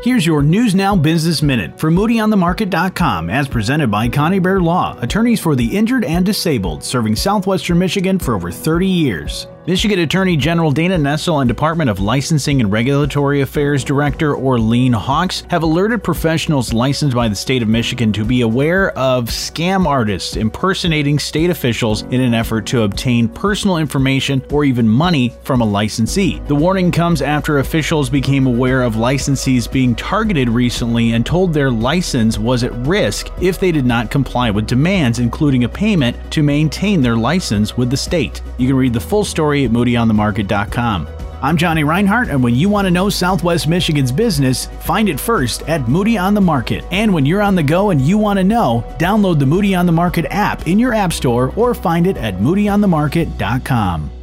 Here's your News Now Business Minute from MoodyOnTheMarket.com as presented by Conybeare Law, attorneys for the injured and disabled, serving southwestern Michigan for over 30 years. Michigan Attorney General Dana Nessel and Department of Licensing and Regulatory Affairs Director Orlene Hawks have alerted professionals licensed by the state of Michigan to be aware of scam artists impersonating state officials in an effort to obtain personal information or even money from a licensee. The warning comes after officials became aware of licensees being targeted recently and told their license was at risk if they did not comply with demands, including a payment to maintain their license with the state. You can read the full story at moodyonthemarket.com. I'm Johnny Reinhardt, and when you want to know Southwest Michigan's business, find it first at Moody on the Market. And when you're on the go and you want to know, download the Moody on the Market app in your app store or find it at moodyonthemarket.com.